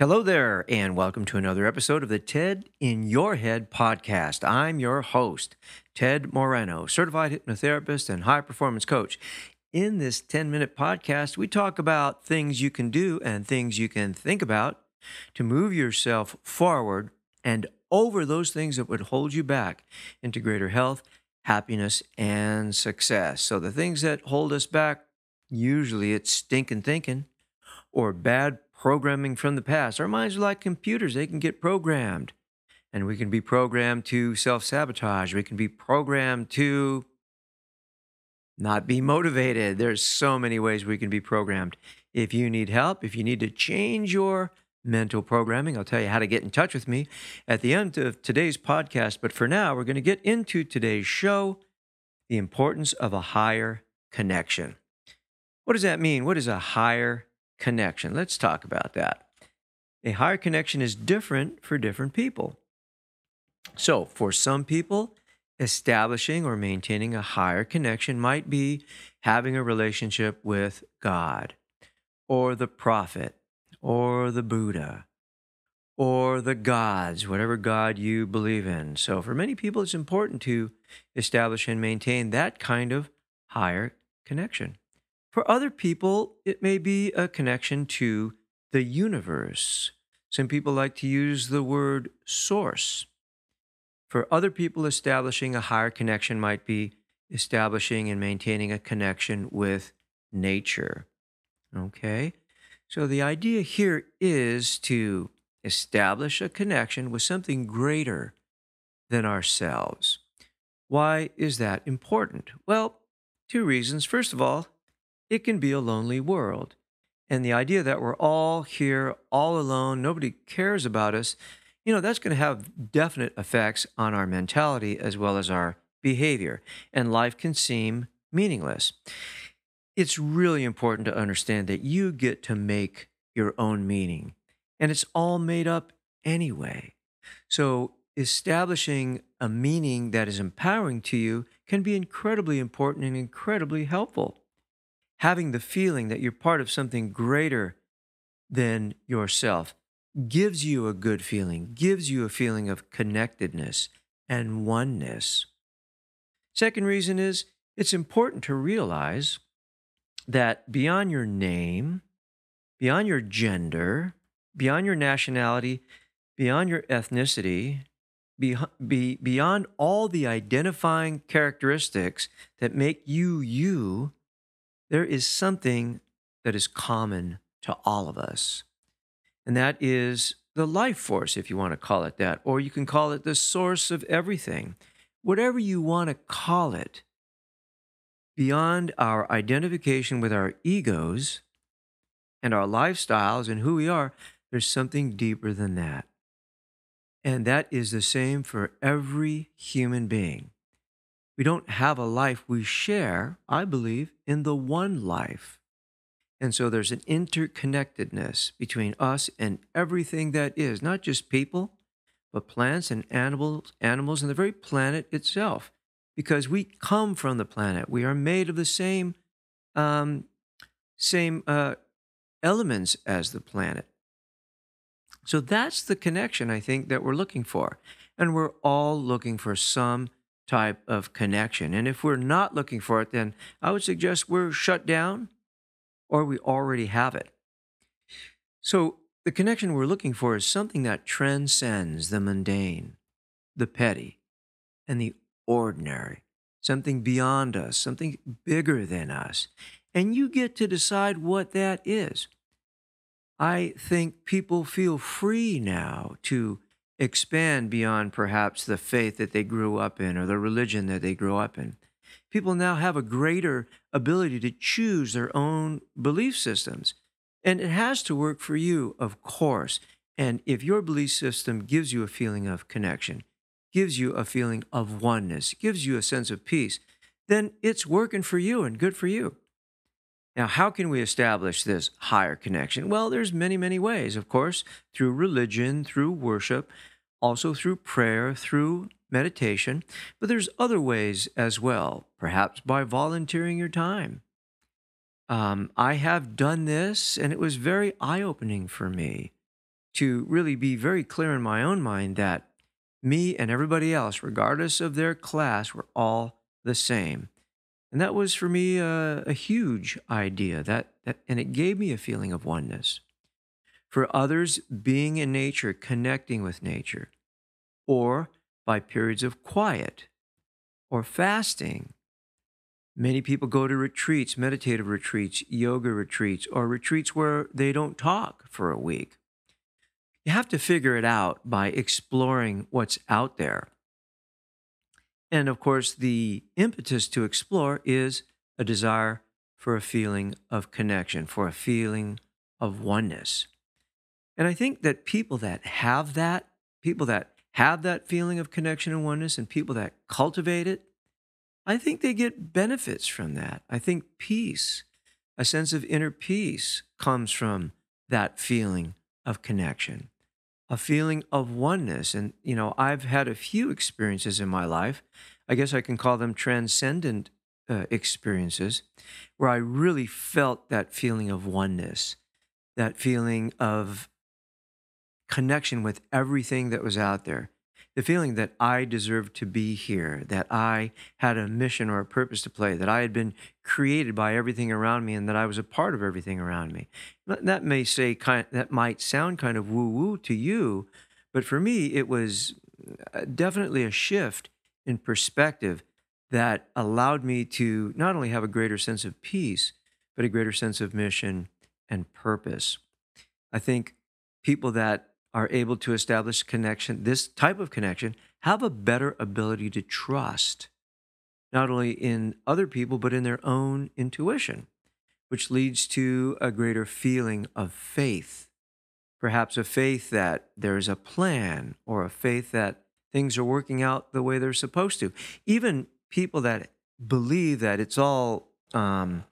Hello there, and welcome to another episode of the TED in Your Head podcast. I'm your host, Ted Moreno, certified hypnotherapist and high performance coach. In this 10 minute podcast, we talk about things you can do and things you can think about to move yourself forward and over those things that would hold you back into greater health, happiness, and success. So, the things that hold us back, usually it's stinking thinking or bad programming from the past. Our minds are like computers, they can get programmed. And we can be programmed to self sabotage. We can be programmed to not be motivated. There's so many ways we can be programmed. If you need help, if you need to change your mental programming, I'll tell you how to get in touch with me at the end of today's podcast. But for now, we're going to get into today's show the importance of a higher connection. What does that mean? What is a higher connection. Let's talk about that. A higher connection is different for different people. So, for some people, establishing or maintaining a higher connection might be having a relationship with God, or the prophet, or the Buddha, or the gods, whatever God you believe in. So, for many people, it's important to establish and maintain that kind of higher connection. For other people, it may be a connection to the universe. Some people like to use the word source. For other people, establishing a higher connection might be establishing and maintaining a connection with nature. Okay? So the idea here is to establish a connection with something greater than ourselves. Why is that important? Well, two reasons. First of all, it can be a lonely world. And the idea that we're all here, all alone, nobody cares about us, you know, that's going to have definite effects on our mentality as well as our behavior. And life can seem meaningless. It's really important to understand that you get to make your own meaning, and it's all made up anyway. So, establishing a meaning that is empowering to you can be incredibly important and incredibly helpful having the feeling that you're part of something greater than yourself gives you a good feeling, gives you a feeling of connectedness and oneness. Second reason is it's important to realize that beyond your name, beyond your gender, beyond your nationality, beyond your ethnicity, be, be, beyond all the identifying characteristics that make you you, there is something that is common to all of us, and that is the life force, if you want to call it that, or you can call it the source of everything. Whatever you want to call it, beyond our identification with our egos and our lifestyles and who we are, there's something deeper than that. And that is the same for every human being. We don't have a life we share, I believe, in the one life. And so there's an interconnectedness between us and everything that is, not just people, but plants and animals, animals and the very planet itself. Because we come from the planet. We are made of the same um, same uh, elements as the planet. So that's the connection I think that we're looking for. And we're all looking for some type of connection. And if we're not looking for it, then I would suggest we're shut down or we already have it. So the connection we're looking for is something that transcends the mundane, the petty, and the ordinary, something beyond us, something bigger than us. And you get to decide what that is. I think people feel free now to expand beyond perhaps the faith that they grew up in or the religion that they grew up in. People now have a greater ability to choose their own belief systems. And it has to work for you, of course. And if your belief system gives you a feeling of connection, gives you a feeling of oneness, gives you a sense of peace, then it's working for you and good for you. Now, how can we establish this higher connection? Well, there's many, many ways, of course, through religion, through worship, also through prayer, through meditation, but there's other ways as well, perhaps by volunteering your time. Um, I have done this, and it was very eye opening for me to really be very clear in my own mind that me and everybody else, regardless of their class, were all the same. And that was for me a, a huge idea that, that, and it gave me a feeling of oneness. For others, being in nature, connecting with nature, or by periods of quiet or fasting. Many people go to retreats, meditative retreats, yoga retreats, or retreats where they don't talk for a week. You have to figure it out by exploring what's out there. And of course, the impetus to explore is a desire for a feeling of connection, for a feeling of oneness. And I think that people that have that, people that have that feeling of connection and oneness, and people that cultivate it, I think they get benefits from that. I think peace, a sense of inner peace, comes from that feeling of connection, a feeling of oneness. And, you know, I've had a few experiences in my life I guess I can call them transcendent uh, experiences, where I really felt that feeling of oneness, that feeling of connection with everything that was out there, the feeling that I deserved to be here, that I had a mission or a purpose to play, that I had been created by everything around me, and that I was a part of everything around me. That may say kind, that might sound kind of woo woo to you, but for me, it was uh, definitely a shift in perspective that allowed me to not only have a greater sense of peace, but a greater sense of mission and purpose. I think people that are able to establish connection, this type of connection, have a better ability to trust, not only in other people, but in their own intuition, which leads to a greater feeling of faith. Perhaps a faith that there's a plan, or a faith that things are working out the way they're supposed to. Even people that believe that it's all um,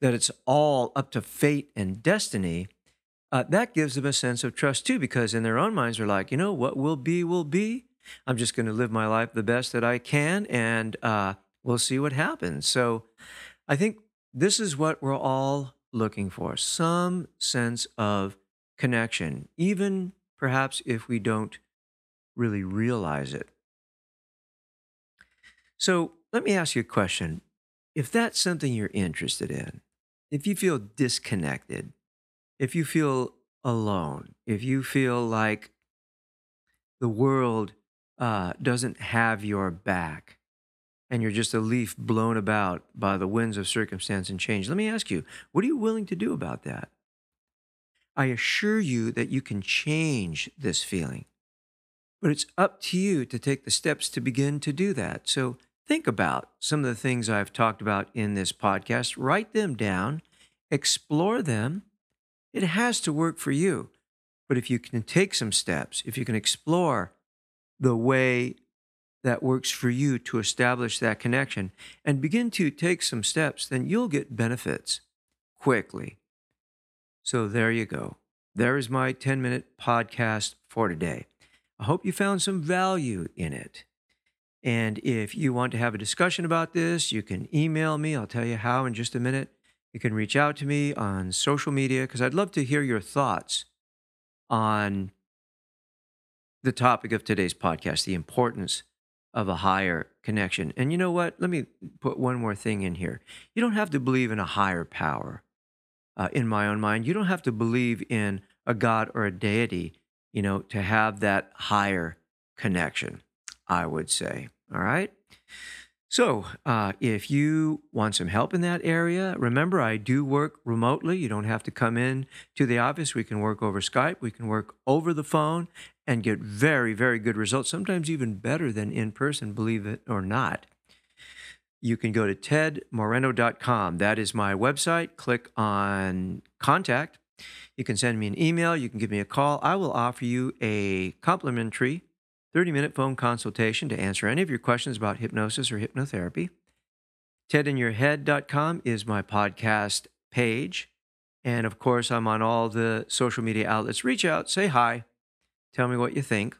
that it's all up to fate and destiny, uh, that gives them a sense of trust too, because in their own minds they're like, you know, what will be will be. I'm just going to live my life the best that I can, and uh, we'll see what happens. So, I think this is what we're all looking for: some sense of connection, even perhaps if we don't really realize it. So let me ask you a question. If that's something you're interested in, if you feel disconnected, if you feel alone, if you feel like the world uh, doesn't have your back, and you're just a leaf blown about by the winds of circumstance and change, let me ask you, what are you willing to do about that? I assure you that you can change this feeling. But it's up to you to take the steps to begin to do that. So think about some of the things I've talked about in this podcast, write them down, explore them. It has to work for you. But if you can take some steps, if you can explore the way that works for you to establish that connection and begin to take some steps, then you'll get benefits quickly. So there you go. There is my 10 minute podcast for today. I hope you found some value in it. And if you want to have a discussion about this, you can email me. I'll tell you how in just a minute. You can reach out to me on social media because I'd love to hear your thoughts on the topic of today's podcast the importance of a higher connection. And you know what? Let me put one more thing in here. You don't have to believe in a higher power. Uh, in my own mind, you don't have to believe in a God or a deity you know, to have that higher connection, I would say. All right. So, uh, if you want some help in that area, remember I do work remotely. You don't have to come in to the office. We can work over Skype, we can work over the phone and get very, very good results, sometimes even better than in person, believe it or not. you can go to tedmoreno.com. That is my website. Click on contact. You can send me an email. You can give me a call. I will offer you a complimentary 30 minute phone consultation to answer any of your questions about hypnosis or hypnotherapy. TedInYourHead.com is my podcast page. And of course, I'm on all the social media outlets. Reach out, say hi, tell me what you think.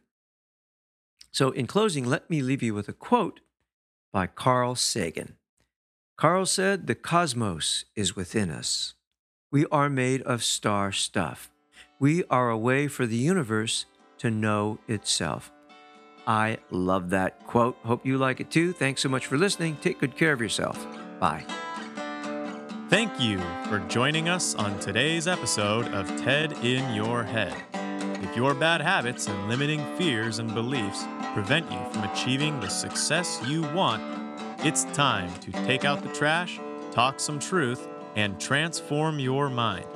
So, in closing, let me leave you with a quote by Carl Sagan. Carl said, The cosmos is within us. We are made of star stuff. We are a way for the universe to know itself. I love that quote. Hope you like it too. Thanks so much for listening. Take good care of yourself. Bye. Thank you for joining us on today's episode of TED in Your Head. If your bad habits and limiting fears and beliefs prevent you from achieving the success you want, it's time to take out the trash, talk some truth, and transform your mind.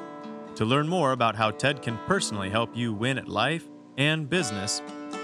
To learn more about how TED can personally help you win at life and business,